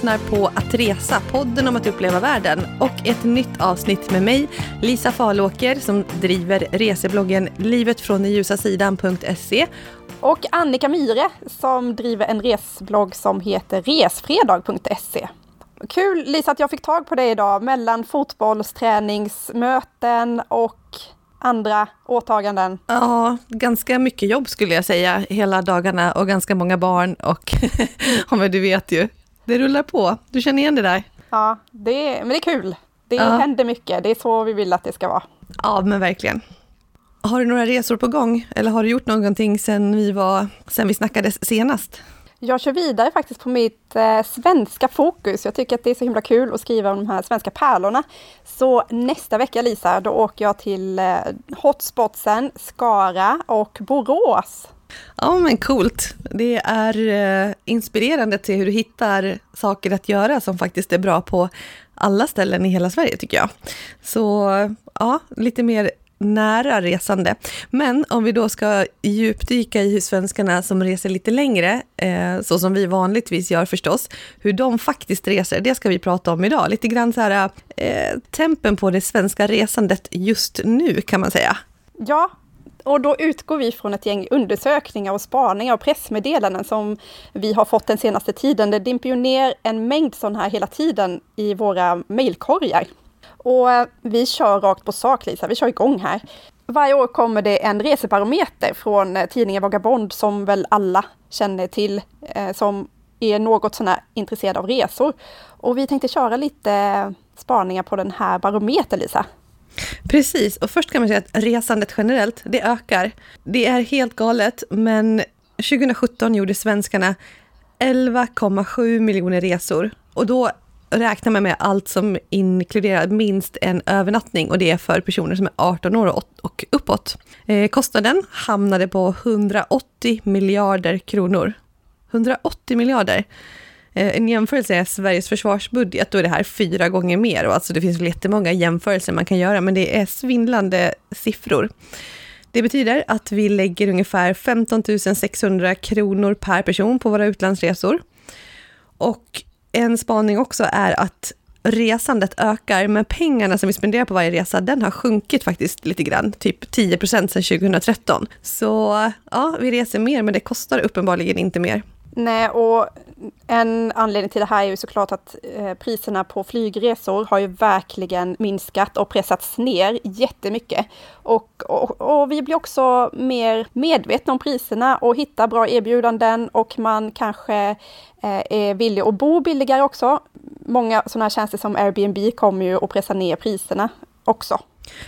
Lyssnar på Att resa, podden om att uppleva världen och ett nytt avsnitt med mig, Lisa Falåker, som driver resebloggen livetfråndenljusasidan.se och Annika Myhre som driver en resblogg som heter resfredag.se. Kul Lisa att jag fick tag på dig idag mellan fotbollsträningsmöten och andra åtaganden? Ja, ganska mycket jobb skulle jag säga hela dagarna och ganska många barn och ja, men du vet ju, det rullar på. Du känner igen det där? Ja, det, men det är kul. Det ja. händer mycket. Det är så vi vill att det ska vara. Ja, men verkligen. Har du några resor på gång eller har du gjort någonting sen vi, var, sen vi snackades senast? Jag kör vidare faktiskt på mitt eh, svenska fokus. Jag tycker att det är så himla kul att skriva om de här svenska pärlorna. Så nästa vecka Lisa, då åker jag till eh, hotspotsen Skara och Borås. Ja men coolt. Det är eh, inspirerande till hur du hittar saker att göra som faktiskt är bra på alla ställen i hela Sverige tycker jag. Så ja, lite mer nära resande. Men om vi då ska djupdyka i hur svenskarna som reser lite längre, eh, så som vi vanligtvis gör förstås, hur de faktiskt reser, det ska vi prata om idag. Lite grann så här, eh, tempen på det svenska resandet just nu kan man säga. Ja, och då utgår vi från ett gäng undersökningar och spaningar och pressmeddelanden som vi har fått den senaste tiden. Det dimper ju ner en mängd sådana här hela tiden i våra mejlkorgar. Och eh, vi kör rakt på sak Lisa, vi kör igång här. Varje år kommer det en resebarometer från eh, tidningen Vagabond som väl alla känner till eh, som är något sånär intresserade av resor. Och vi tänkte köra lite spaningar på den här barometern Lisa. Precis, och först kan man säga att resandet generellt, det ökar. Det är helt galet, men 2017 gjorde svenskarna 11,7 miljoner resor. Och då räknar man med allt som inkluderar minst en övernattning och det är för personer som är 18 år och uppåt. Eh, kostnaden hamnade på 180 miljarder kronor. 180 miljarder! Eh, en jämförelse är Sveriges försvarsbudget, då är det här fyra gånger mer. Och alltså det finns jättemånga jämförelser man kan göra, men det är svindlande siffror. Det betyder att vi lägger ungefär 15 600 kronor per person på våra utlandsresor. Och en spaning också är att resandet ökar, men pengarna som vi spenderar på varje resa, den har sjunkit faktiskt lite grann, typ 10 procent sedan 2013. Så ja, vi reser mer, men det kostar uppenbarligen inte mer. Nej, och en anledning till det här är ju såklart att eh, priserna på flygresor har ju verkligen minskat och pressats ner jättemycket. Och, och, och vi blir också mer medvetna om priserna och hittar bra erbjudanden och man kanske eh, är villig att bo billigare också. Många sådana här tjänster som Airbnb kommer ju att pressa ner priserna också.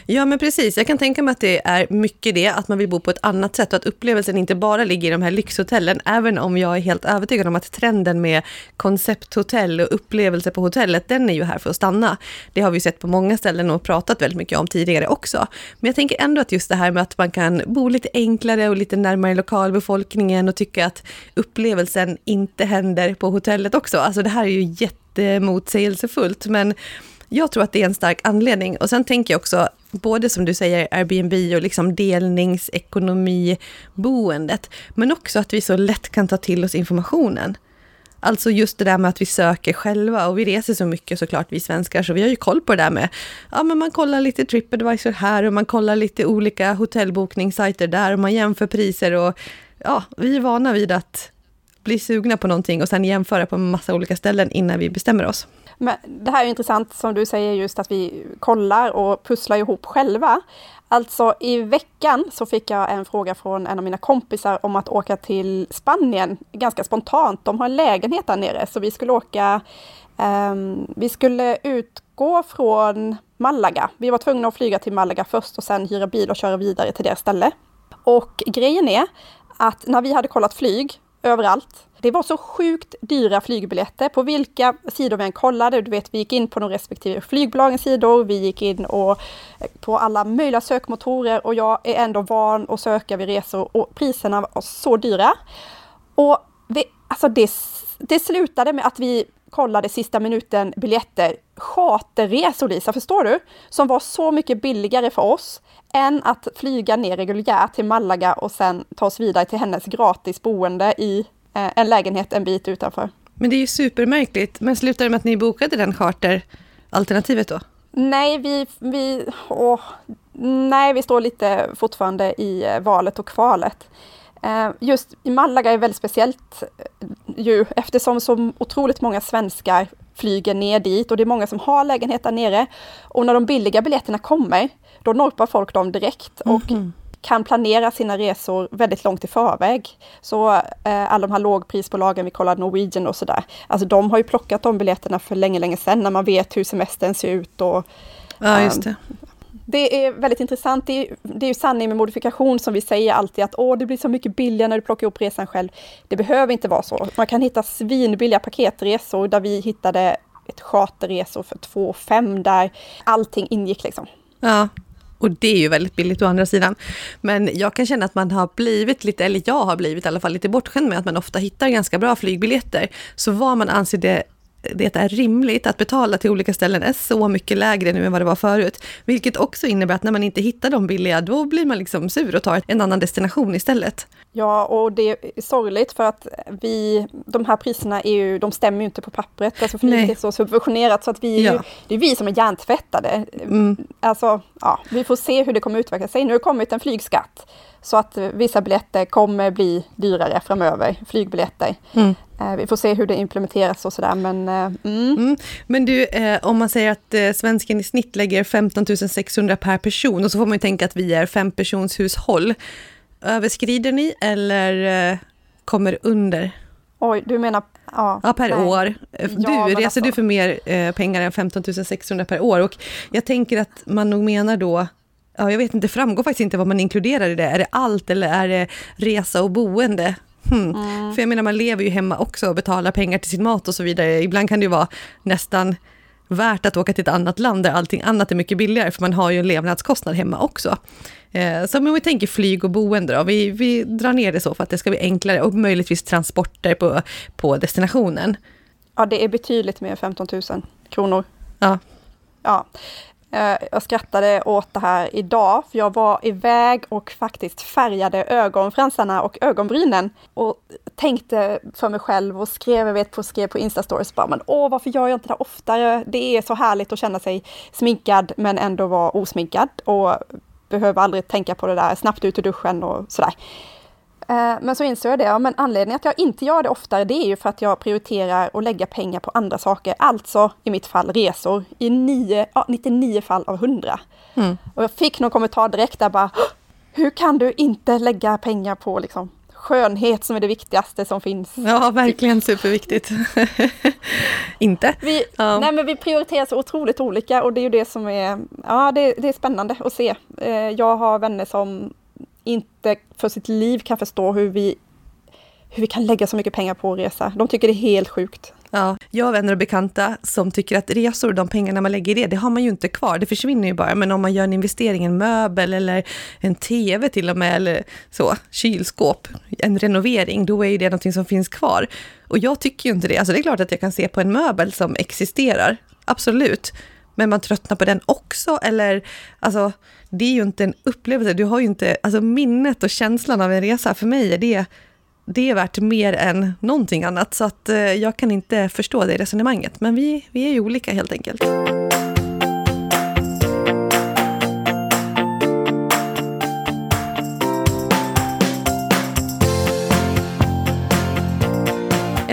Ja, men precis. Jag kan tänka mig att det är mycket det, att man vill bo på ett annat sätt och att upplevelsen inte bara ligger i de här lyxhotellen, även om jag är helt övertygad om att trenden med koncepthotell och upplevelse på hotellet, den är ju här för att stanna. Det har vi sett på många ställen och pratat väldigt mycket om tidigare också. Men jag tänker ändå att just det här med att man kan bo lite enklare och lite närmare lokalbefolkningen och tycka att upplevelsen inte händer på hotellet också. Alltså det här är ju jättemotsägelsefullt, men jag tror att det är en stark anledning. Och sen tänker jag också, både som du säger, Airbnb och liksom delningsekonomi, boendet, men också att vi så lätt kan ta till oss informationen. Alltså just det där med att vi söker själva och vi reser så mycket såklart vi svenskar så vi har ju koll på det där med, ja men man kollar lite Tripadvisor här och man kollar lite olika hotellbokningssajter där och man jämför priser och ja, vi är vana vid att bli sugna på någonting och sen jämföra på en massa olika ställen innan vi bestämmer oss. Men det här är intressant som du säger just att vi kollar och pusslar ihop själva. Alltså i veckan så fick jag en fråga från en av mina kompisar om att åka till Spanien ganska spontant. De har en lägenhet där nere så vi skulle åka, um, vi skulle utgå från Malaga. Vi var tvungna att flyga till Malaga först och sen hyra bil och köra vidare till deras ställe. Och grejen är att när vi hade kollat flyg överallt. Det var så sjukt dyra flygbiljetter på vilka sidor vi än kollade. Du vet, vi gick in på de respektive flygbolagens sidor, vi gick in och eh, på alla möjliga sökmotorer och jag är ändå van att söka vid resor och priserna var så dyra. Och vi, alltså det, det slutade med att vi kollade sista minuten biljetter, charterresor Lisa, förstår du? Som var så mycket billigare för oss än att flyga ner reguljärt till Malaga och sen ta oss vidare till hennes gratis boende i eh, en lägenhet en bit utanför. Men det är ju supermärkligt. Men slutade det med att ni bokade den charteralternativet då? Nej, vi, vi, åh, nej, vi står lite fortfarande i eh, valet och kvalet. Eh, just i Malaga är väldigt speciellt ju eftersom så otroligt många svenskar flyger ner dit och det är många som har lägenhet där nere. Och när de billiga biljetterna kommer, då norpar folk dem direkt och mm kan planera sina resor väldigt långt i förväg. Så eh, alla de här lågprisbolagen, vi kollar Norwegian och sådär, alltså de har ju plockat de biljetterna för länge, länge sedan när man vet hur semestern ser ut och Ja, just det. Det är väldigt intressant. Det är, det är ju sanning med modifikation som vi säger alltid att åh, det blir så mycket billigare när du plockar ihop resan själv. Det behöver inte vara så. Man kan hitta svinbilliga paketresor där vi hittade ett charterresor för 2 5 där allting ingick liksom. Ja, och det är ju väldigt billigt å andra sidan. Men jag kan känna att man har blivit lite, eller jag har blivit i alla fall lite bortskämd med att man ofta hittar ganska bra flygbiljetter. Så vad man anser det det är rimligt att betala till olika ställen är så mycket lägre nu än vad det var förut. Vilket också innebär att när man inte hittar de billiga, då blir man liksom sur och tar en annan destination istället. Ja, och det är sorgligt för att vi, de här priserna är ju, de stämmer ju inte på pappret. Alltså flyget är så subventionerat så att vi, ja. det är vi som är hjärntvättade. Mm. Alltså, ja, vi får se hur det kommer utveckla sig. Nu har det kommit en flygskatt. Så att vissa biljetter kommer bli dyrare framöver, flygbiljetter. Mm. Eh, vi får se hur det implementeras och sådär, men... Eh, mm. Mm. Men du, eh, om man säger att svensken i snitt lägger 15 600 per person, och så får man ju tänka att vi är fempersonshushåll. Överskrider ni eller kommer under? Oj, du menar... Ja, ja per nej. år. Du, ja, reser alltså. du för mer pengar än 15 600 per år? Och jag tänker att man nog menar då Ja, jag vet inte, det framgår faktiskt inte vad man inkluderar i det. Är det allt eller är det resa och boende? Hmm. Mm. För jag menar, man lever ju hemma också och betalar pengar till sin mat och så vidare. Ibland kan det ju vara nästan värt att åka till ett annat land där allting annat är mycket billigare, för man har ju en levnadskostnad hemma också. Eh, så om vi tänker flyg och boende då, vi, vi drar ner det så för att det ska bli enklare och möjligtvis transporter på, på destinationen. Ja, det är betydligt mer än 15 000 kronor. Ja. Ja, Eh, jag skrattade åt det här idag, för jag var iväg och faktiskt färgade ögonfransarna och ögonbrynen och tänkte för mig själv och skrev, jag vet, på, skrev på Instastories bara, men åh, varför gör jag inte det oftare? Det är så härligt att känna sig sminkad men ändå vara osminkad och behöver aldrig tänka på det där, snabbt ut ur duschen och sådär. Eh, men så insåg jag det, ja, men anledningen att jag inte gör det oftare, det är ju för att jag prioriterar att lägga pengar på andra saker, alltså i mitt fall resor, i nio, ja, 99 fall av 100. Mm. Och jag fick någon kommentar direkt där bara, hur kan du inte lägga pengar på liksom, skönhet som är det viktigaste som finns. Ja, verkligen superviktigt. inte? Vi, ja. Nej, men vi prioriterar så otroligt olika och det är ju det som är, ja, det, det är spännande att se. Eh, jag har vänner som inte för sitt liv kan förstå hur vi, hur vi kan lägga så mycket pengar på att resa. De tycker det är helt sjukt. Ja, jag har vänner och bekanta som tycker att resor, de pengarna man lägger i det, det har man ju inte kvar. Det försvinner ju bara. Men om man gör en investering i en möbel eller en TV till och med, eller så, kylskåp, en renovering, då är ju det någonting som finns kvar. Och jag tycker ju inte det. Alltså det är klart att jag kan se på en möbel som existerar, absolut. Men man tröttnar på den också, eller alltså det är ju inte en upplevelse. Du har ju inte, alltså minnet och känslan av en resa, för mig är det, det är värt mer än någonting annat. Så att eh, jag kan inte förstå det resonemanget. Men vi, vi är ju olika helt enkelt.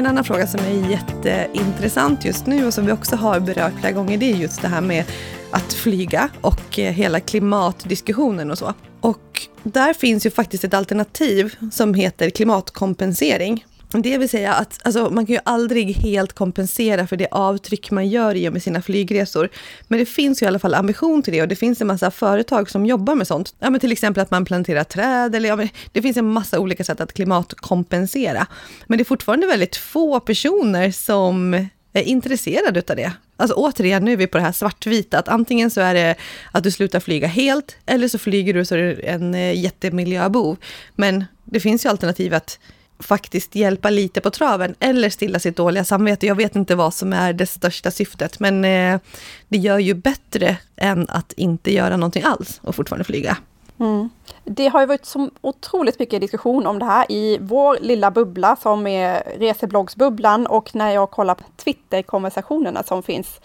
Annan fråga som är jätteintressant just nu och som vi också har berört flera gånger, det är just det här med att flyga och eh, hela klimatdiskussionen och så. Och där finns ju faktiskt ett alternativ som heter klimatkompensering. Det vill säga att alltså, man kan ju aldrig helt kompensera för det avtryck man gör i och med sina flygresor. Men det finns ju i alla fall ambition till det och det finns en massa företag som jobbar med sånt. Ja, men till exempel att man planterar träd eller ja, det finns en massa olika sätt att klimatkompensera. Men det är fortfarande väldigt få personer som är intresserade av det. Alltså återigen, nu är vi på det här svartvita, att antingen så är det att du slutar flyga helt, eller så flyger du så är du en eh, jättemiljöbov. Men det finns ju alternativ att faktiskt hjälpa lite på traven, eller stilla sitt dåliga samvete. Jag vet inte vad som är det största syftet, men eh, det gör ju bättre än att inte göra någonting alls och fortfarande flyga. Mm. Det har ju varit så otroligt mycket diskussion om det här i vår lilla bubbla som är resebloggsbubblan och när jag kollar på Twitter-konversationerna som finns.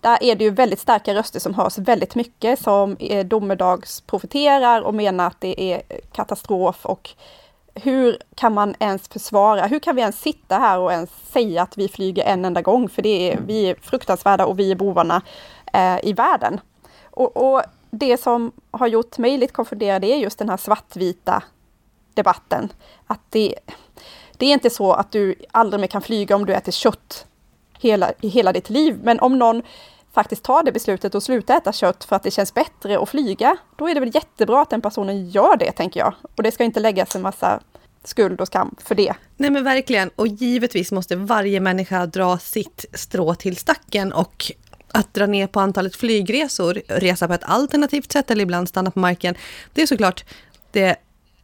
Där är det ju väldigt starka röster som hörs väldigt mycket som eh, domedagsprofeterar och menar att det är katastrof och hur kan man ens försvara, hur kan vi ens sitta här och ens säga att vi flyger en enda gång? För det är, vi är fruktansvärda och vi är bovarna eh, i världen. Och, och, det som har gjort mig lite konfunderad är just den här svartvita debatten. Att det, det är inte så att du aldrig mer kan flyga om du äter kött hela, i hela ditt liv. Men om någon faktiskt tar det beslutet och slutar äta kött för att det känns bättre att flyga, då är det väl jättebra att den personen gör det, tänker jag. Och det ska inte läggas en massa skuld och skam för det. Nej men verkligen, och givetvis måste varje människa dra sitt strå till stacken och att dra ner på antalet flygresor, resa på ett alternativt sätt eller ibland stanna på marken, det är såklart det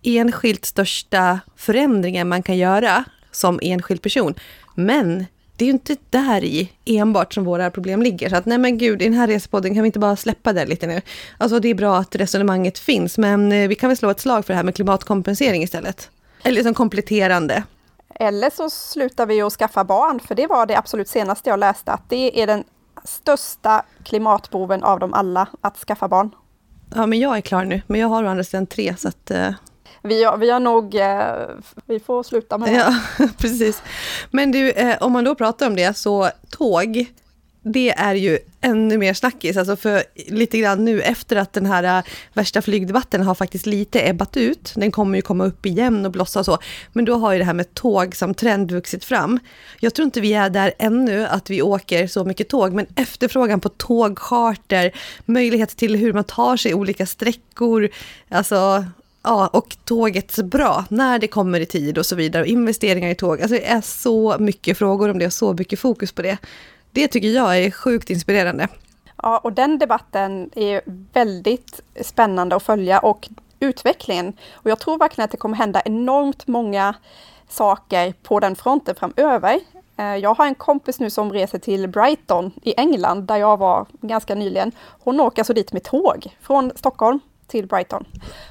enskilt största förändringen man kan göra som enskild person. Men det är ju inte där i enbart som våra problem ligger. Så att nej men gud, i den här resepodden kan vi inte bara släppa det lite nu. Alltså det är bra att resonemanget finns, men eh, vi kan väl slå ett slag för det här med klimatkompensering istället. Eller som kompletterande. Eller så slutar vi att skaffa barn, för det var det absolut senaste jag läste, att det är den största klimatboven av dem alla, att skaffa barn. Ja, men jag är klar nu, men jag har å andra sidan tre, så att... Vi, har, vi har nog, eh, vi får sluta med det. Ja, precis. Men du, eh, om man då pratar om det, så tåg, det är ju ännu mer snackis, alltså för lite grann nu efter att den här eh, värsta flygdebatten har faktiskt lite ebbat ut, den kommer ju komma upp igen och blossa och så, men då har ju det här med tåg som trend vuxit fram. Jag tror inte vi är där ännu, att vi åker så mycket tåg, men efterfrågan på tågcharter, möjlighet till hur man tar sig olika sträckor, alltså Ja, och tågets bra, när det kommer i tid och så vidare, och investeringar i tåg. Alltså det är så mycket frågor om det och så mycket fokus på det. Det tycker jag är sjukt inspirerande. Ja, och den debatten är väldigt spännande att följa och utvecklingen. Och jag tror verkligen att det kommer hända enormt många saker på den fronten framöver. Eh, jag har en kompis nu som reser till Brighton i England, där jag var ganska nyligen. Hon åker alltså dit med tåg från Stockholm till Brighton.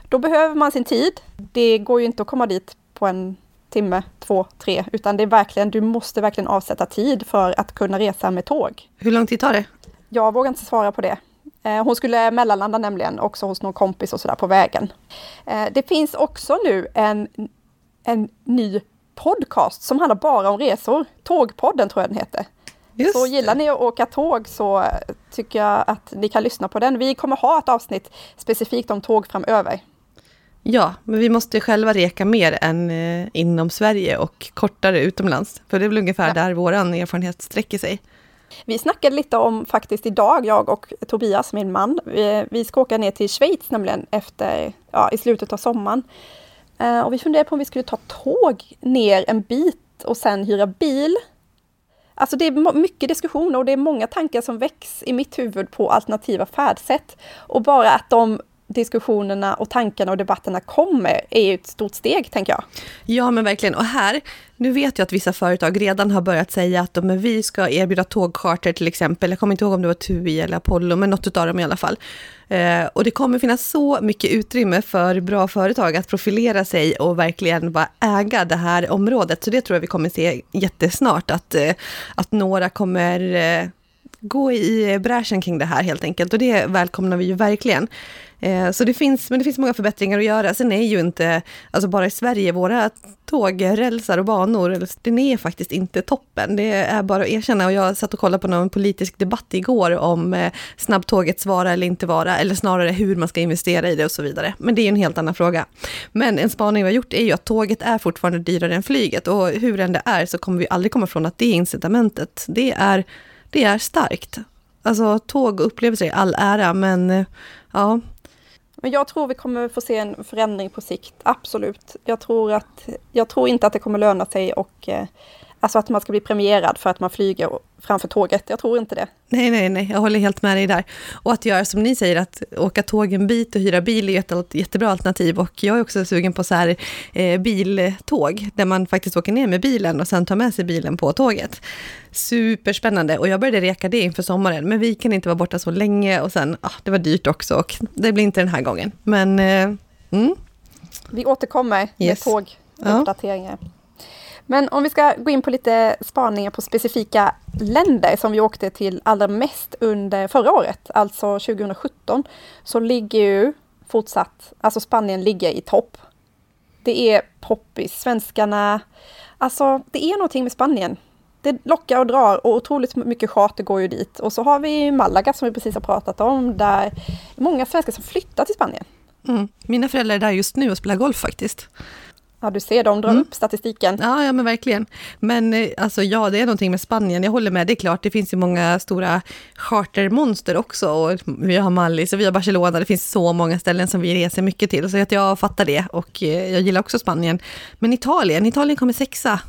Då behöver man sin tid. Det går ju inte att komma dit på en timme, två, tre, utan det är verkligen, du måste verkligen avsätta tid för att kunna resa med tåg. Hur lång tid tar det? Jag vågar inte svara på det. Eh, hon skulle mellanlanda nämligen också hos någon kompis och sådär på vägen. Eh, det finns också nu en, en ny podcast som handlar bara om resor. Tågpodden tror jag den heter. Just så gillar ni att åka tåg så tycker jag att ni kan lyssna på den. Vi kommer ha ett avsnitt specifikt om tåg framöver. Ja, men vi måste själva reka mer än eh, inom Sverige och kortare utomlands. För det är väl ungefär ja. där vår erfarenhet sträcker sig. Vi snackade lite om faktiskt idag, jag och Tobias, min man. Vi, vi ska åka ner till Schweiz nämligen efter, ja, i slutet av sommaren. Uh, och vi funderade på om vi skulle ta tåg ner en bit och sen hyra bil. Alltså det är mycket diskussioner och det är många tankar som väcks i mitt huvud på alternativa färdsätt. Och bara att de diskussionerna och tankarna och debatterna kommer är ju ett stort steg, tänker jag. Ja, men verkligen. Och här, nu vet jag att vissa företag redan har börjat säga att men vi ska erbjuda tågcharter till exempel. Jag kommer inte ihåg om det var TUI eller Apollo, men något av dem i alla fall. Eh, och det kommer finnas så mycket utrymme för bra företag att profilera sig och verkligen bara äga det här området. Så det tror jag vi kommer se jättesnart, att, eh, att några kommer eh, gå i bräschen kring det här helt enkelt. Och det välkomnar vi ju verkligen. Eh, så det finns, men det finns många förbättringar att göra. Sen är ju inte, alltså bara i Sverige, våra tågrälsar och banor, den är faktiskt inte toppen. Det är bara att erkänna. Och jag satt och kollade på någon politisk debatt igår om eh, snabbtågets vara eller inte vara, eller snarare hur man ska investera i det och så vidare. Men det är en helt annan fråga. Men en spaning vi har gjort är ju att tåget är fortfarande dyrare än flyget och hur än det är så kommer vi aldrig komma ifrån att det incitamentet. Det är, det är starkt. Alltså tåg och upplevelser i all ära, men eh, ja, men jag tror vi kommer få se en förändring på sikt, absolut. Jag tror, att, jag tror inte att det kommer löna sig och eh, Alltså att man ska bli premierad för att man flyger framför tåget. Jag tror inte det. Nej, nej, nej, jag håller helt med dig där. Och att göra som ni säger, att åka tåg en bit och hyra bil är ett jättebra alternativ. Och jag är också sugen på så här eh, biltåg, där man faktiskt åker ner med bilen och sen tar med sig bilen på tåget. Superspännande. Och jag började reka det inför sommaren, men vi kan inte vara borta så länge och sen, ah, det var dyrt också och det blir inte den här gången. Men, eh, mm. Vi återkommer med yes. tåguppdateringar. Ja. Men om vi ska gå in på lite spaningar på specifika länder som vi åkte till allra mest under förra året, alltså 2017, så ligger ju fortsatt, alltså Spanien ligger i topp. Det är poppis, svenskarna, alltså det är någonting med Spanien. Det lockar och drar och otroligt mycket charter går ju dit. Och så har vi Malaga som vi precis har pratat om, där många svenskar som flyttar till Spanien. Mm. Mina föräldrar är där just nu och spelar golf faktiskt. Ja, du ser, de drar mm. upp statistiken. Ja, ja, men verkligen. Men eh, alltså, ja, det är någonting med Spanien. Jag håller med, det är klart, det finns ju många stora chartermonster också. Och vi har Mallis och vi har Barcelona, det finns så många ställen som vi reser mycket till. Så att jag fattar det och eh, jag gillar också Spanien. Men Italien, Italien kommer sexa.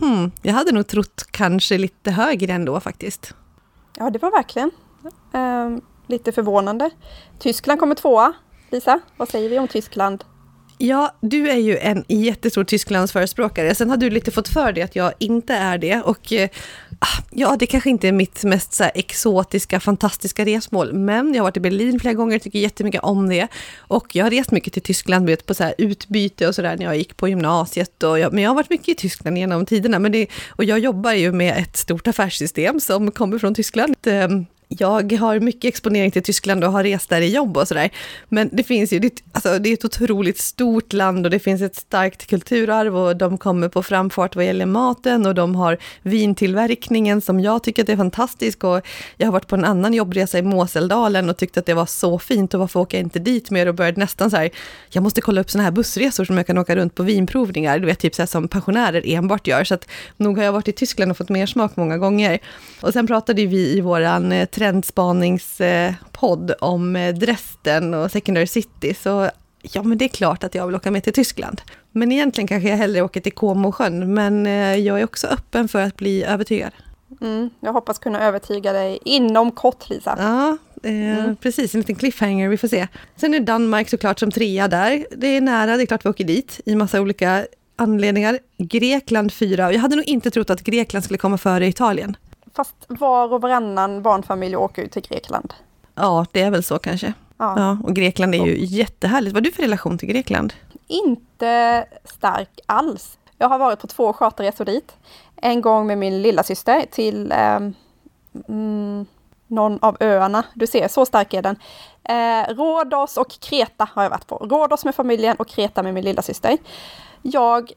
Hmm, jag hade nog trott kanske lite högre ändå faktiskt. Ja, det var verkligen eh, lite förvånande. Tyskland kommer tvåa. Lisa, vad säger vi om Tyskland? Ja, du är ju en jättestor Tysklandsförespråkare. Sen har du lite fått för dig att jag inte är det. Och eh, ah, ja, det kanske inte är mitt mest så här, exotiska, fantastiska resmål. Men jag har varit i Berlin flera gånger, tycker jättemycket om det. Och jag har rest mycket till Tyskland vet, på så här, utbyte och sådär när jag gick på gymnasiet. Och jag, men jag har varit mycket i Tyskland genom tiderna. Men det, och jag jobbar ju med ett stort affärssystem som kommer från Tyskland. Ehm, jag har mycket exponering till Tyskland och har rest där i jobb och sådär. Men det finns ju, det, alltså, det är ett otroligt stort land och det finns ett starkt kulturarv och de kommer på framfart vad gäller maten och de har vintillverkningen som jag tycker att är fantastisk och jag har varit på en annan jobbresa i Moseldalen och tyckte att det var så fint och varför åker jag inte dit mer och började nästan så här, jag måste kolla upp sådana här bussresor som jag kan åka runt på vinprovningar, du vet typ så här som pensionärer enbart gör. Så att nog har jag varit i Tyskland och fått mer smak många gånger. Och sen pratade vi i våran eh, trendspaningspodd om eh, Dresden och Secondary City, så ja, men det är klart att jag vill åka med till Tyskland. Men egentligen kanske jag hellre åker till Comosjön, men eh, jag är också öppen för att bli övertygad. Mm, jag hoppas kunna övertyga dig inom kort, Lisa. Ja, eh, mm. precis. En liten cliffhanger, vi får se. Sen är Danmark såklart som trea där. Det är nära, det är klart vi åker dit i massa olika anledningar. Grekland fyra, och jag hade nog inte trott att Grekland skulle komma före Italien. Fast var och varannan barnfamilj åker ju till Grekland. Ja, det är väl så kanske. Ja. ja och Grekland är ju jättehärligt. Vad har du för relation till Grekland? Inte stark alls. Jag har varit på två charterresor dit. En gång med min lilla syster till eh, mm, någon av öarna. Du ser, så stark är den. Eh, Rhodos och Kreta har jag varit på. Rhodos med familjen och Kreta med min lilla syster. Jag...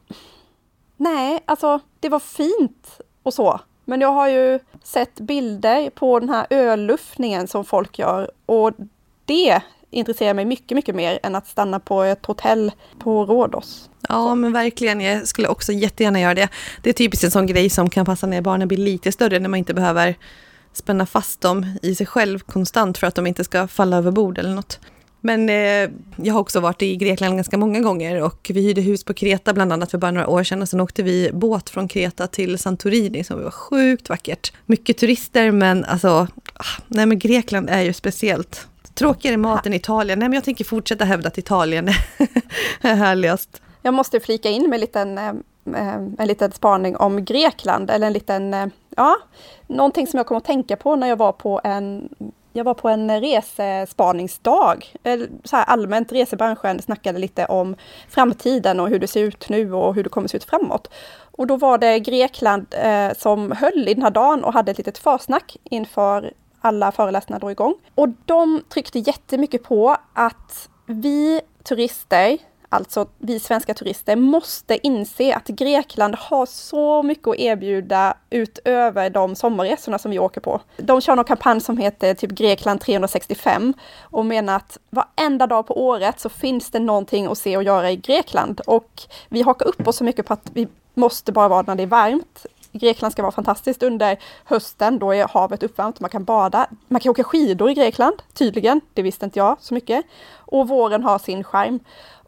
Nej, alltså det var fint och så. Men jag har ju sett bilder på den här ölluftningen som folk gör och det intresserar mig mycket, mycket mer än att stanna på ett hotell på Rhodos. Ja, men verkligen. Jag skulle också jättegärna göra det. Det är typiskt en sån grej som kan passa när barnen blir lite större, när man inte behöver spänna fast dem i sig själv konstant för att de inte ska falla över bord eller något. Men eh, jag har också varit i Grekland ganska många gånger och vi hyrde hus på Kreta bland annat för bara några år sedan och sen åkte vi båt från Kreta till Santorini som var sjukt vackert. Mycket turister men alltså, ah, nej men Grekland är ju speciellt. Tråkigare mat än Italien. Nej men jag tänker fortsätta hävda att Italien är härligast. Jag måste flika in med eh, eh, en liten, en liten spaning om Grekland eller en liten, eh, ja, någonting som jag kom att tänka på när jag var på en jag var på en resespaningsdag. Så här allmänt resebranschen snackade lite om framtiden och hur det ser ut nu och hur det kommer se ut framåt. Och då var det Grekland eh, som höll i den här dagen och hade ett litet försnack inför alla föreläsningar drog igång. Och de tryckte jättemycket på att vi turister alltså vi svenska turister, måste inse att Grekland har så mycket att erbjuda utöver de sommarresorna som vi åker på. De kör någon kampanj som heter typ Grekland 365 och menar att varenda dag på året så finns det någonting att se och göra i Grekland. Och vi hakar upp oss så mycket på att vi måste bara vara när det är varmt. Grekland ska vara fantastiskt under hösten, då är havet uppvärmt, man kan bada. Man kan åka skidor i Grekland, tydligen, det visste inte jag så mycket. Och våren har sin skärm.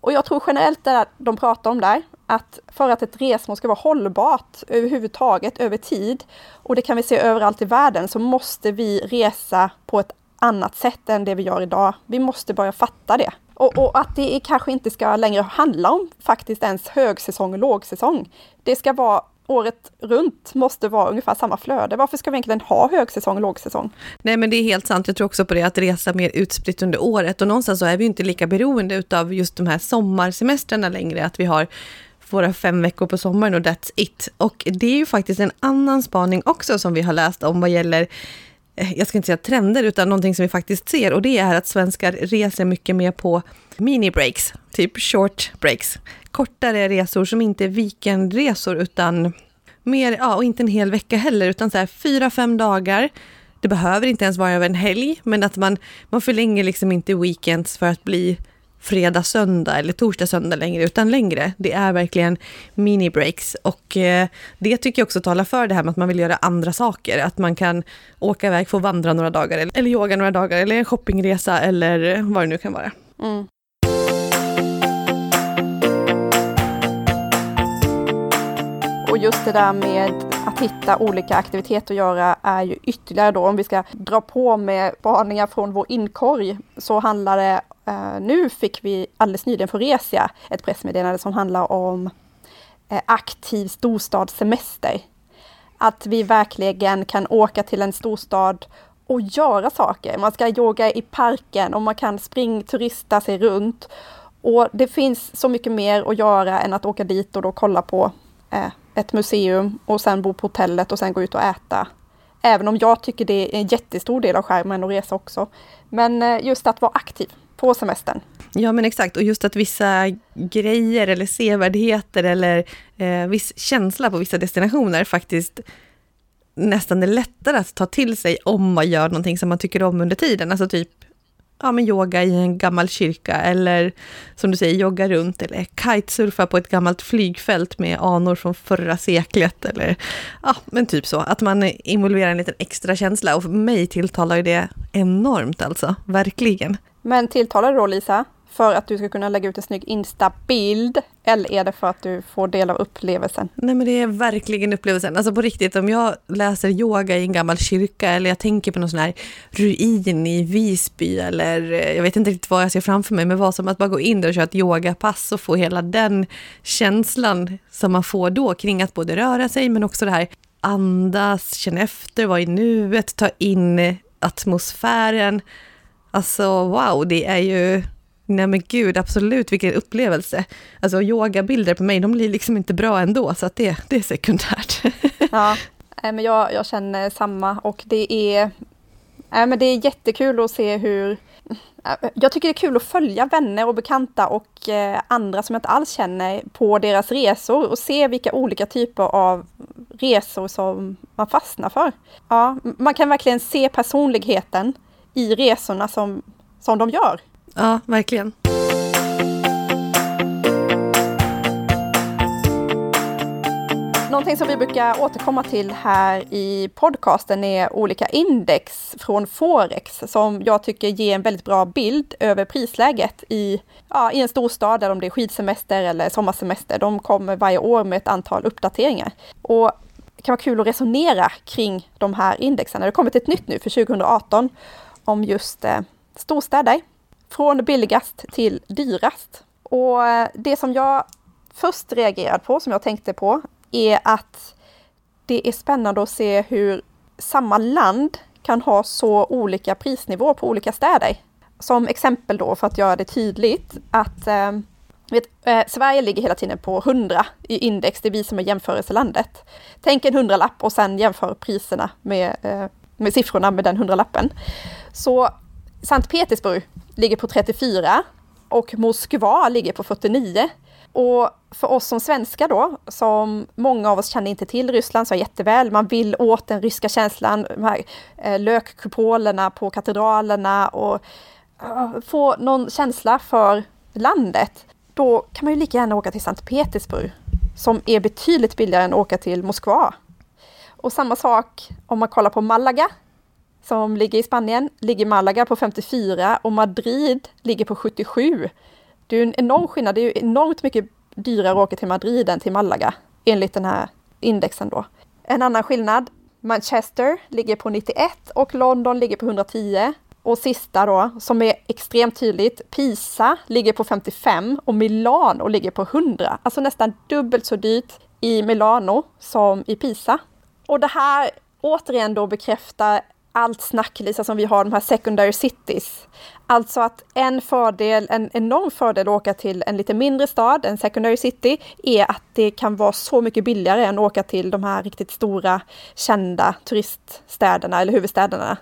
Och jag tror generellt det de pratar om där, att för att ett resmål ska vara hållbart överhuvudtaget över tid, och det kan vi se överallt i världen, så måste vi resa på ett annat sätt än det vi gör idag. Vi måste börja fatta det. Och, och, att det kanske inte ska längre handla om faktiskt ens högsäsong och lågsäsong. Det ska vara året runt måste vara ungefär samma flöde. Varför ska vi egentligen ha högsäsong och lågsäsong? Nej, men det är helt sant. Jag tror också på det, att resa mer utspritt under året. Och någonstans så är vi inte lika beroende av just de här sommarsemestrarna längre, att vi har våra fem veckor på sommaren och that's it. Och det är ju faktiskt en annan spaning också som vi har läst om vad gäller eh, jag ska inte säga trender, utan någonting som vi faktiskt ser och det är att svenskar reser mycket mer på mini-breaks, typ short breaks. Kortare resor som inte är weekendresor utan mer, ja, och inte en hel vecka heller, utan så här fyra, fem dagar. Det behöver inte ens vara över en helg, men att man, man förlänger liksom inte weekends för att bli fredag, söndag eller torsdag, söndag längre, utan längre. Det är verkligen mini-breaks och eh, det tycker jag också talar för det här med att man vill göra andra saker. Att man kan åka iväg, få vandra några dagar eller, eller yoga några dagar eller en shoppingresa eller vad det nu kan vara. Mm. Och just det där med att hitta olika aktiviteter att göra är ju ytterligare då, om vi ska dra på med spaningar från vår inkorg, så handlar det, eh, nu fick vi alldeles nyligen från Resia ett pressmeddelande som handlar om eh, aktiv storstadssemester. Att vi verkligen kan åka till en storstad och göra saker. Man ska yoga i parken och man kan springturista sig runt. Och det finns så mycket mer att göra än att åka dit och då kolla på eh, ett museum och sen bo på hotellet och sen gå ut och äta. Även om jag tycker det är en jättestor del av skärmen att resa också. Men eh, just att vara aktiv på semestern. Ja men exakt, och just att vissa grejer eller sevärdheter eller eh, viss känsla på vissa destinationer faktiskt nästan är lättare att ta till sig om man gör någonting som man tycker om under tiden. Alltså typ ja, men yoga i en gammal kyrka eller som du säger, jogga runt eller kitesurfa på ett gammalt flygfält med anor från förra seklet eller ja, men typ så. Att man involverar en liten extra känsla och för mig tilltalar ju det enormt alltså, verkligen. Men tilltalar det då Lisa? För att du ska kunna lägga ut en snygg Insta-bild? Eller är det för att du får del av upplevelsen? Nej men det är verkligen upplevelsen. Alltså på riktigt, om jag läser yoga i en gammal kyrka eller jag tänker på någon sån här ruin i Visby eller eh, jag vet inte riktigt vad jag ser framför mig, men vad som att bara gå in där och köra ett yogapass och få hela den känslan som man får då kring att både röra sig men också det här andas, känna efter, vara i nuet, ta in atmosfären. Alltså wow, det är ju Nej men gud, absolut, vilken upplevelse. Alltså yogabilder på mig, de blir liksom inte bra ändå, så att det, det är sekundärt. ja, men jag, jag känner samma och det är, äh, men det är jättekul att se hur jag tycker det är kul att följa vänner och bekanta och eh, andra som jag inte alls känner på deras resor och se vilka olika typer av resor som man fastnar för. Ja, man kan verkligen se personligheten i resorna som, som de gör. Ja, verkligen. Någonting som vi brukar återkomma till här i podcasten är olika index från Forex som jag tycker ger en väldigt bra bild över prisläget i, ja, i en storstad, där om det är skidsemester eller sommarsemester. De kommer varje år med ett antal uppdateringar. Och det kan vara kul att resonera kring de här indexen. Det har kommit ett nytt nu för 2018 om just eh, storstäder från billigast till dyrast. Och eh, det som jag först reagerade på, som jag tänkte på, är att det är spännande att se hur samma land kan ha så olika prisnivå på olika städer. Som exempel då, för att göra det tydligt, att eh, vet, eh, Sverige ligger hela tiden på 100 i index, det är vi som är jämförelselandet. Tänk en hundralapp och sen jämför priserna med, eh, med siffrorna med den hundralappen. Så Sankt Petersburg ligger på 34 och Moskva ligger på 49. Och för oss som svenskar då, som många av oss känner inte till Ryssland så jätteväl, man vill åt den ryska känslan, de här eh, lökkupolerna på katedralerna och uh, få någon känsla för landet. Då kan man ju lika gärna åka till Sankt Petersburg, som är betydligt billigare än att åka till Moskva. Och samma sak om man kollar på Malaga, som ligger i Spanien, ligger Malaga på 54 och Madrid ligger på 77. Det är en enorm skillnad, det är enormt mycket dyrare att åka till Madrid än till Malaga, enligt den här indexen då. En annan skillnad, Manchester ligger på 91 och London ligger på 110. Och sista då, som är extremt tydligt, Pisa ligger på 55 och Milano ligger på 100. Alltså nästan dubbelt så dyrt i Milano som i Pisa. Och det här återigen då bekräftar allt snack Lisa, som vi har, de här secondary cities. Alltså att en fördel, en enorm fördel att åka till en lite mindre stad, en secondary city, är att det kan vara så mycket billigare än att åka till de här riktigt stora kända turiststäderna eller huvudstäderna.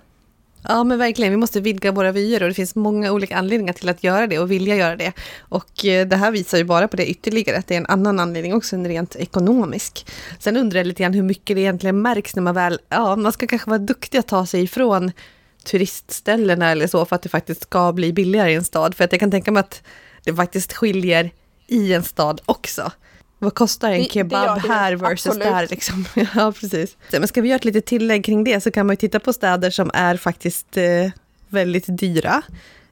Ja men verkligen, vi måste vidga våra vyer och det finns många olika anledningar till att göra det och vilja göra det. Och eh, det här visar ju bara på det ytterligare, att det är en annan anledning också än rent ekonomisk. Sen undrar jag lite grann hur mycket det egentligen märks när man väl, ja man ska kanske vara duktig att ta sig ifrån turistställena eller så för att det faktiskt ska bli billigare i en stad. För att jag kan tänka mig att det faktiskt skiljer i en stad också. Vad kostar en kebab det, det här versus absolut. där liksom? ja, precis. Men ska vi göra ett litet tillägg kring det så kan man ju titta på städer som är faktiskt eh, väldigt dyra.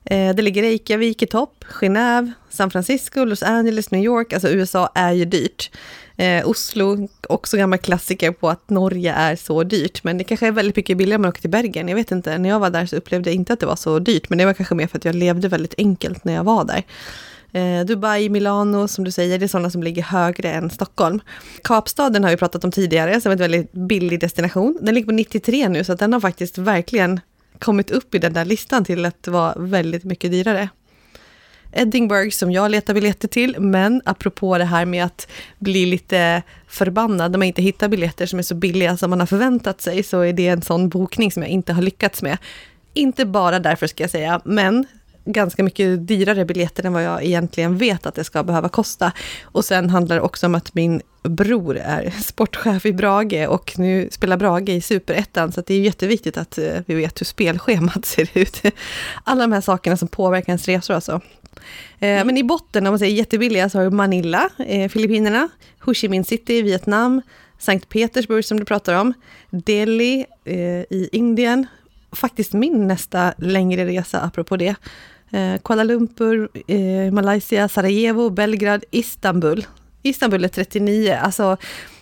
Eh, det ligger Reykjavik i topp, Genève, San Francisco, Los Angeles, New York. Alltså USA är ju dyrt. Eh, Oslo, också gammal klassiker på att Norge är så dyrt. Men det kanske är väldigt mycket billigare om man åker till Bergen. Jag vet inte, när jag var där så upplevde jag inte att det var så dyrt. Men det var kanske mer för att jag levde väldigt enkelt när jag var där. Eh, Dubai, Milano, som du säger, det är sådana som ligger högre än Stockholm. Kapstaden har vi pratat om tidigare, som är en väldigt billig destination. Den ligger på 93 nu, så att den har faktiskt verkligen kommit upp i den där listan till att vara väldigt mycket dyrare. Edinburgh som jag letar biljetter till, men apropå det här med att bli lite förbannad när man inte hittar biljetter som är så billiga som man har förväntat sig, så är det en sån bokning som jag inte har lyckats med. Inte bara därför ska jag säga, men ganska mycket dyrare biljetter än vad jag egentligen vet att det ska behöva kosta. Och sen handlar det också om att min bror är sportchef i Brage och nu spelar Brage i superettan, så det är jätteviktigt att eh, vi vet hur spelschemat ser ut. Alla de här sakerna som påverkar ens resor alltså. Eh, mm. Men i botten, om man säger jättebilliga, så har du Manila, eh, Filippinerna, Ho Chi Minh City, Vietnam, Sankt Petersburg som du pratar om, Delhi i Indien, faktiskt min nästa längre resa apropå det, Eh, Kuala Lumpur, eh, Malaysia, Sarajevo, Belgrad, Istanbul. Istanbul är 39, alltså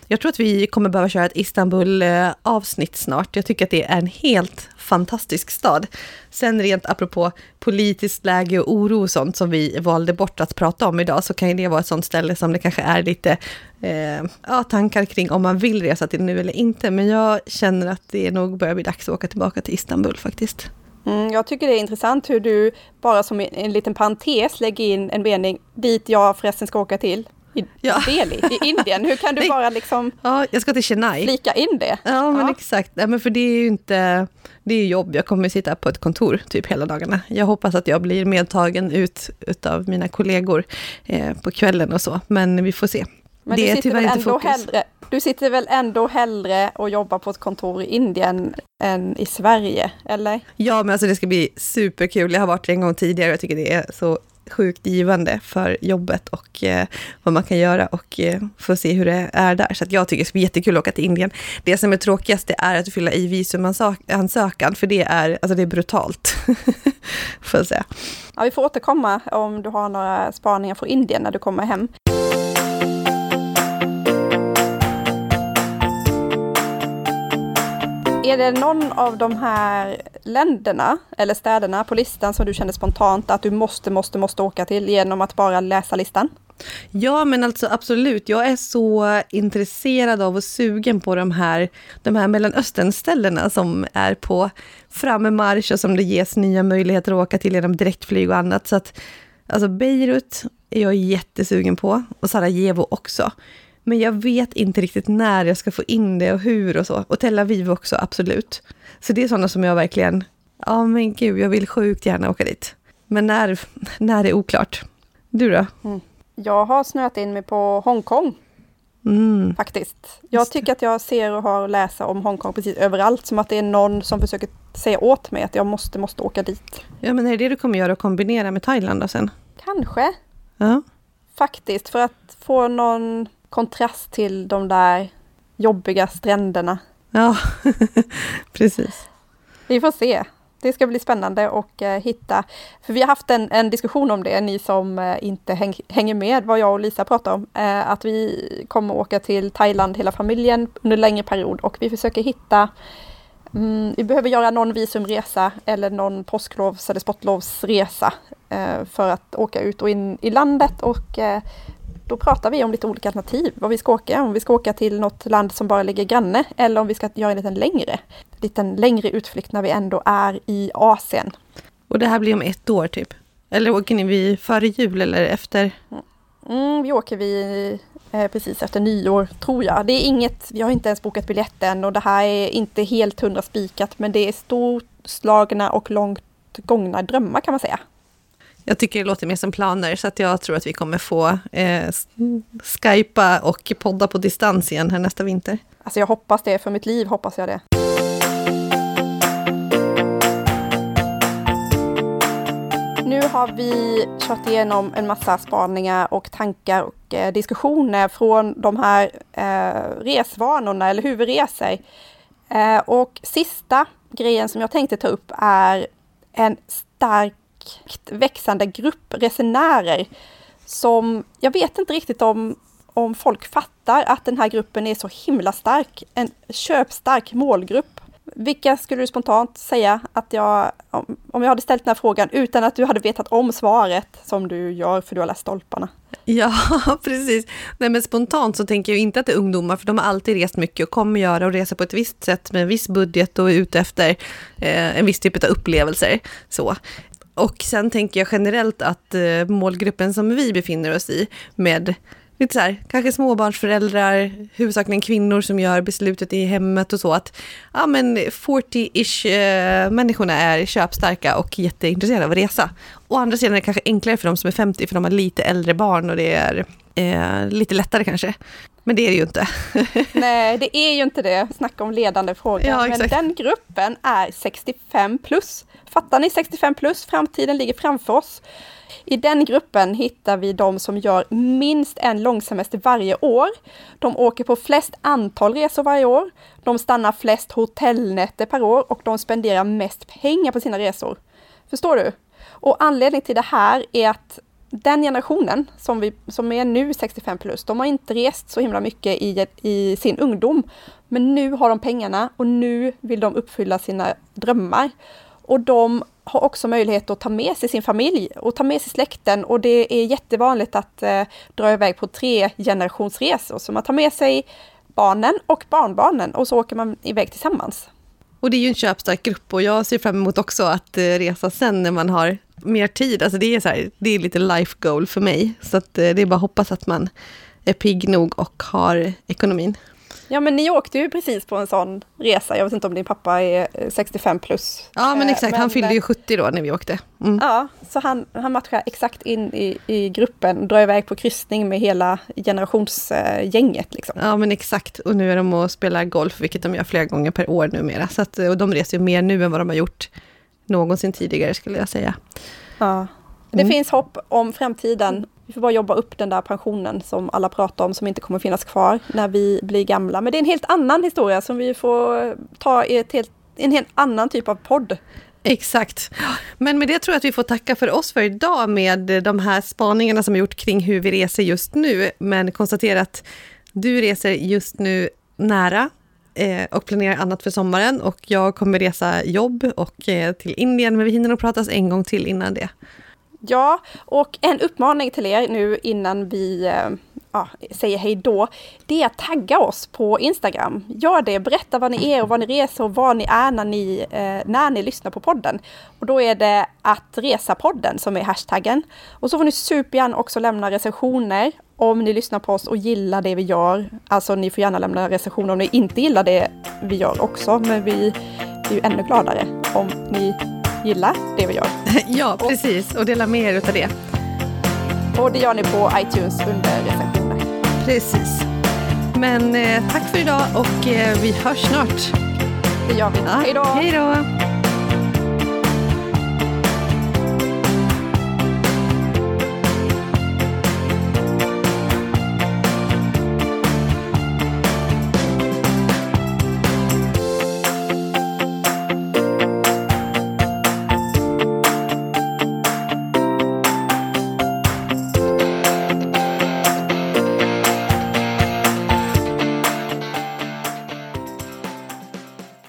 jag tror att vi kommer behöva köra ett Istanbul-avsnitt eh, snart. Jag tycker att det är en helt fantastisk stad. Sen rent apropå politiskt läge och oro och sånt som vi valde bort att prata om idag, så kan ju det vara ett sånt ställe som det kanske är lite eh, ja, tankar kring om man vill resa till nu eller inte. Men jag känner att det nog börjar bli dags att åka tillbaka till Istanbul faktiskt. Mm, jag tycker det är intressant hur du bara som en liten parentes lägger in en mening dit jag förresten ska åka till. I ja. Delhi, i Indien. Hur kan du Nej. bara liksom ja, jag ska till Chennai. flika in det? Ja, men ja. exakt. Ja, men för det är ju inte... Det är jobb. Jag kommer sitta på ett kontor typ hela dagarna. Jag hoppas att jag blir medtagen ut av mina kollegor eh, på kvällen och så. Men vi får se. Men det är tyvärr inte fokus. Hellre, du sitter väl ändå hellre och jobbar på ett kontor i Indien än i Sverige, eller? Ja, men alltså det ska bli superkul. Jag har varit en gång tidigare och jag tycker det är så sjukt givande för jobbet och eh, vad man kan göra och eh, få se hur det är där. Så jag tycker det ska bli jättekul att åka till Indien. Det som är tråkigast det är att fylla i visumansökan, för det är, alltså det är brutalt. får jag säga. Ja, vi får återkomma om du har några spaningar från Indien när du kommer hem. Är det någon av de här länderna eller städerna på listan som du känner spontant att du måste, måste, måste åka till genom att bara läsa listan? Ja, men alltså absolut. Jag är så intresserad av och sugen på de här, de här Mellanöstern-ställena som är på frammarsch och som det ges nya möjligheter att åka till genom direktflyg och annat. Så att, alltså Beirut är jag jättesugen på och Sarajevo också. Men jag vet inte riktigt när jag ska få in det och hur och så. Och Tel Aviv också, absolut. Så det är sådana som jag verkligen, ja men gud, jag vill sjukt gärna åka dit. Men när, när är oklart. Du då? Mm. Jag har snöat in mig på Hongkong. Mm. Faktiskt. Jag tycker att jag ser och har läsa om Hongkong precis överallt, som att det är någon som försöker säga åt mig att jag måste, måste åka dit. Ja, men är det det du kommer göra och kombinera med Thailand då sen? Kanske. Ja. Faktiskt, för att få någon kontrast till de där jobbiga stränderna. Ja, precis. Vi får se. det ska bli spännande att eh, hitta, för vi har haft en, en diskussion om det, ni som eh, inte häng, hänger med vad jag och Lisa pratar om, eh, att vi kommer åka till Thailand hela familjen under en längre period och vi försöker hitta mm, vi behöver göra någon visumresa eller någon påsklovs eller sportlovsresa för att åka ut och in i landet och då pratar vi om lite olika alternativ, vad vi ska åka, om vi ska åka till något land som bara ligger granne eller om vi ska göra en liten längre, liten längre utflykt när vi ändå är i Asien. Och det här blir om ett år typ? Eller åker ni vi före jul eller efter? Mm, vi åker vi eh, precis efter nyår, tror jag. Det är inget, vi har inte ens bokat biljetten och det här är inte helt hundra spikat, men det är storslagna och långt gångna drömmar kan man säga. Jag tycker det låter mer som planer, så att jag tror att vi kommer få eh, skypa och podda på distans igen här nästa vinter. Alltså jag hoppas det, för mitt liv hoppas jag det. Nu har vi kört igenom en massa spaningar och tankar och eh, diskussioner från de här eh, resvanorna eller hur vi reser. Eh, och sista grejen som jag tänkte ta upp är en stark växande grupp resenärer som jag vet inte riktigt om, om folk fattar att den här gruppen är så himla stark, en köpstark målgrupp. Vilka skulle du spontant säga att jag, om jag hade ställt den här frågan utan att du hade vetat om svaret som du gör för du har läst stolparna? Ja, precis. Nej, men spontant så tänker jag inte att det är ungdomar, för de har alltid rest mycket och kommer göra och resa på ett visst sätt med en viss budget och är ute efter eh, en viss typ av upplevelser. Så. Och sen tänker jag generellt att eh, målgruppen som vi befinner oss i med lite så här, kanske småbarnsföräldrar, huvudsakligen kvinnor som gör beslutet i hemmet och så, att ja men 40-ish eh, människorna är köpstarka och jätteintresserade av att resa. Å andra sidan är det kanske enklare för de som är 50, för de har lite äldre barn och det är eh, lite lättare kanske. Men det är det ju inte. Nej, det är ju inte det. Snacka om ledande frågor. Ja, Men den gruppen är 65 plus. Fattar ni 65 plus? Framtiden ligger framför oss. I den gruppen hittar vi de som gör minst en långsemester varje år. De åker på flest antal resor varje år. De stannar flest hotellnätter per år och de spenderar mest pengar på sina resor. Förstår du? Och anledningen till det här är att den generationen som, vi, som är nu 65 plus, de har inte rest så himla mycket i, i sin ungdom. Men nu har de pengarna och nu vill de uppfylla sina drömmar. Och de har också möjlighet att ta med sig sin familj och ta med sig släkten och det är jättevanligt att eh, dra iväg på tre generationsresor. Så man tar med sig barnen och barnbarnen och så åker man iväg tillsammans. Och det är ju en köpstark grupp och jag ser fram emot också att eh, resa sen när man har mer tid. Alltså det är, så här, det är lite life goal för mig. Så att eh, det är bara att hoppas att man är pigg nog och har ekonomin. Ja, men ni åkte ju precis på en sån resa. Jag vet inte om din pappa är 65 plus. Ja, men exakt. Men, han fyllde ju 70 då när vi åkte. Mm. Ja, så han, han matchar exakt in i, i gruppen, drar iväg på kryssning med hela generationsgänget. Liksom. Ja, men exakt. Och nu är de och spelar golf, vilket de gör flera gånger per år numera. Så att, och de reser ju mer nu än vad de har gjort någonsin tidigare, skulle jag säga. Ja. Det mm. finns hopp om framtiden vi får bara jobba upp den där pensionen som alla pratar om, som inte kommer finnas kvar när vi blir gamla. Men det är en helt annan historia som vi får ta i ett helt, en helt annan typ av podd. Exakt. Men med det tror jag att vi får tacka för oss för idag med de här spaningarna som vi gjort kring hur vi reser just nu. Men konstatera att du reser just nu nära Eh, och planerar annat för sommaren och jag kommer resa jobb och eh, till Indien, men vi hinner nog pratas en gång till innan det. Ja, och en uppmaning till er nu innan vi eh, ja, säger hej då, det är att tagga oss på Instagram. Gör det, berätta vad ni är och vad ni reser och var ni är när ni, när ni lyssnar på podden. Och då är det att resa-podden som är hashtaggen. Och så får ni supergärna också lämna recensioner om ni lyssnar på oss och gillar det vi gör. Alltså ni får gärna lämna recensioner om ni inte gillar det vi gör också, men vi är ju ännu gladare om ni gilla det vi gör. ja, precis. Och dela med er av det. Och det gör ni på iTunes under recensioner. Precis. Men eh, tack för idag och eh, vi hörs snart. Det gör vi. Ja, hej då! Hej då!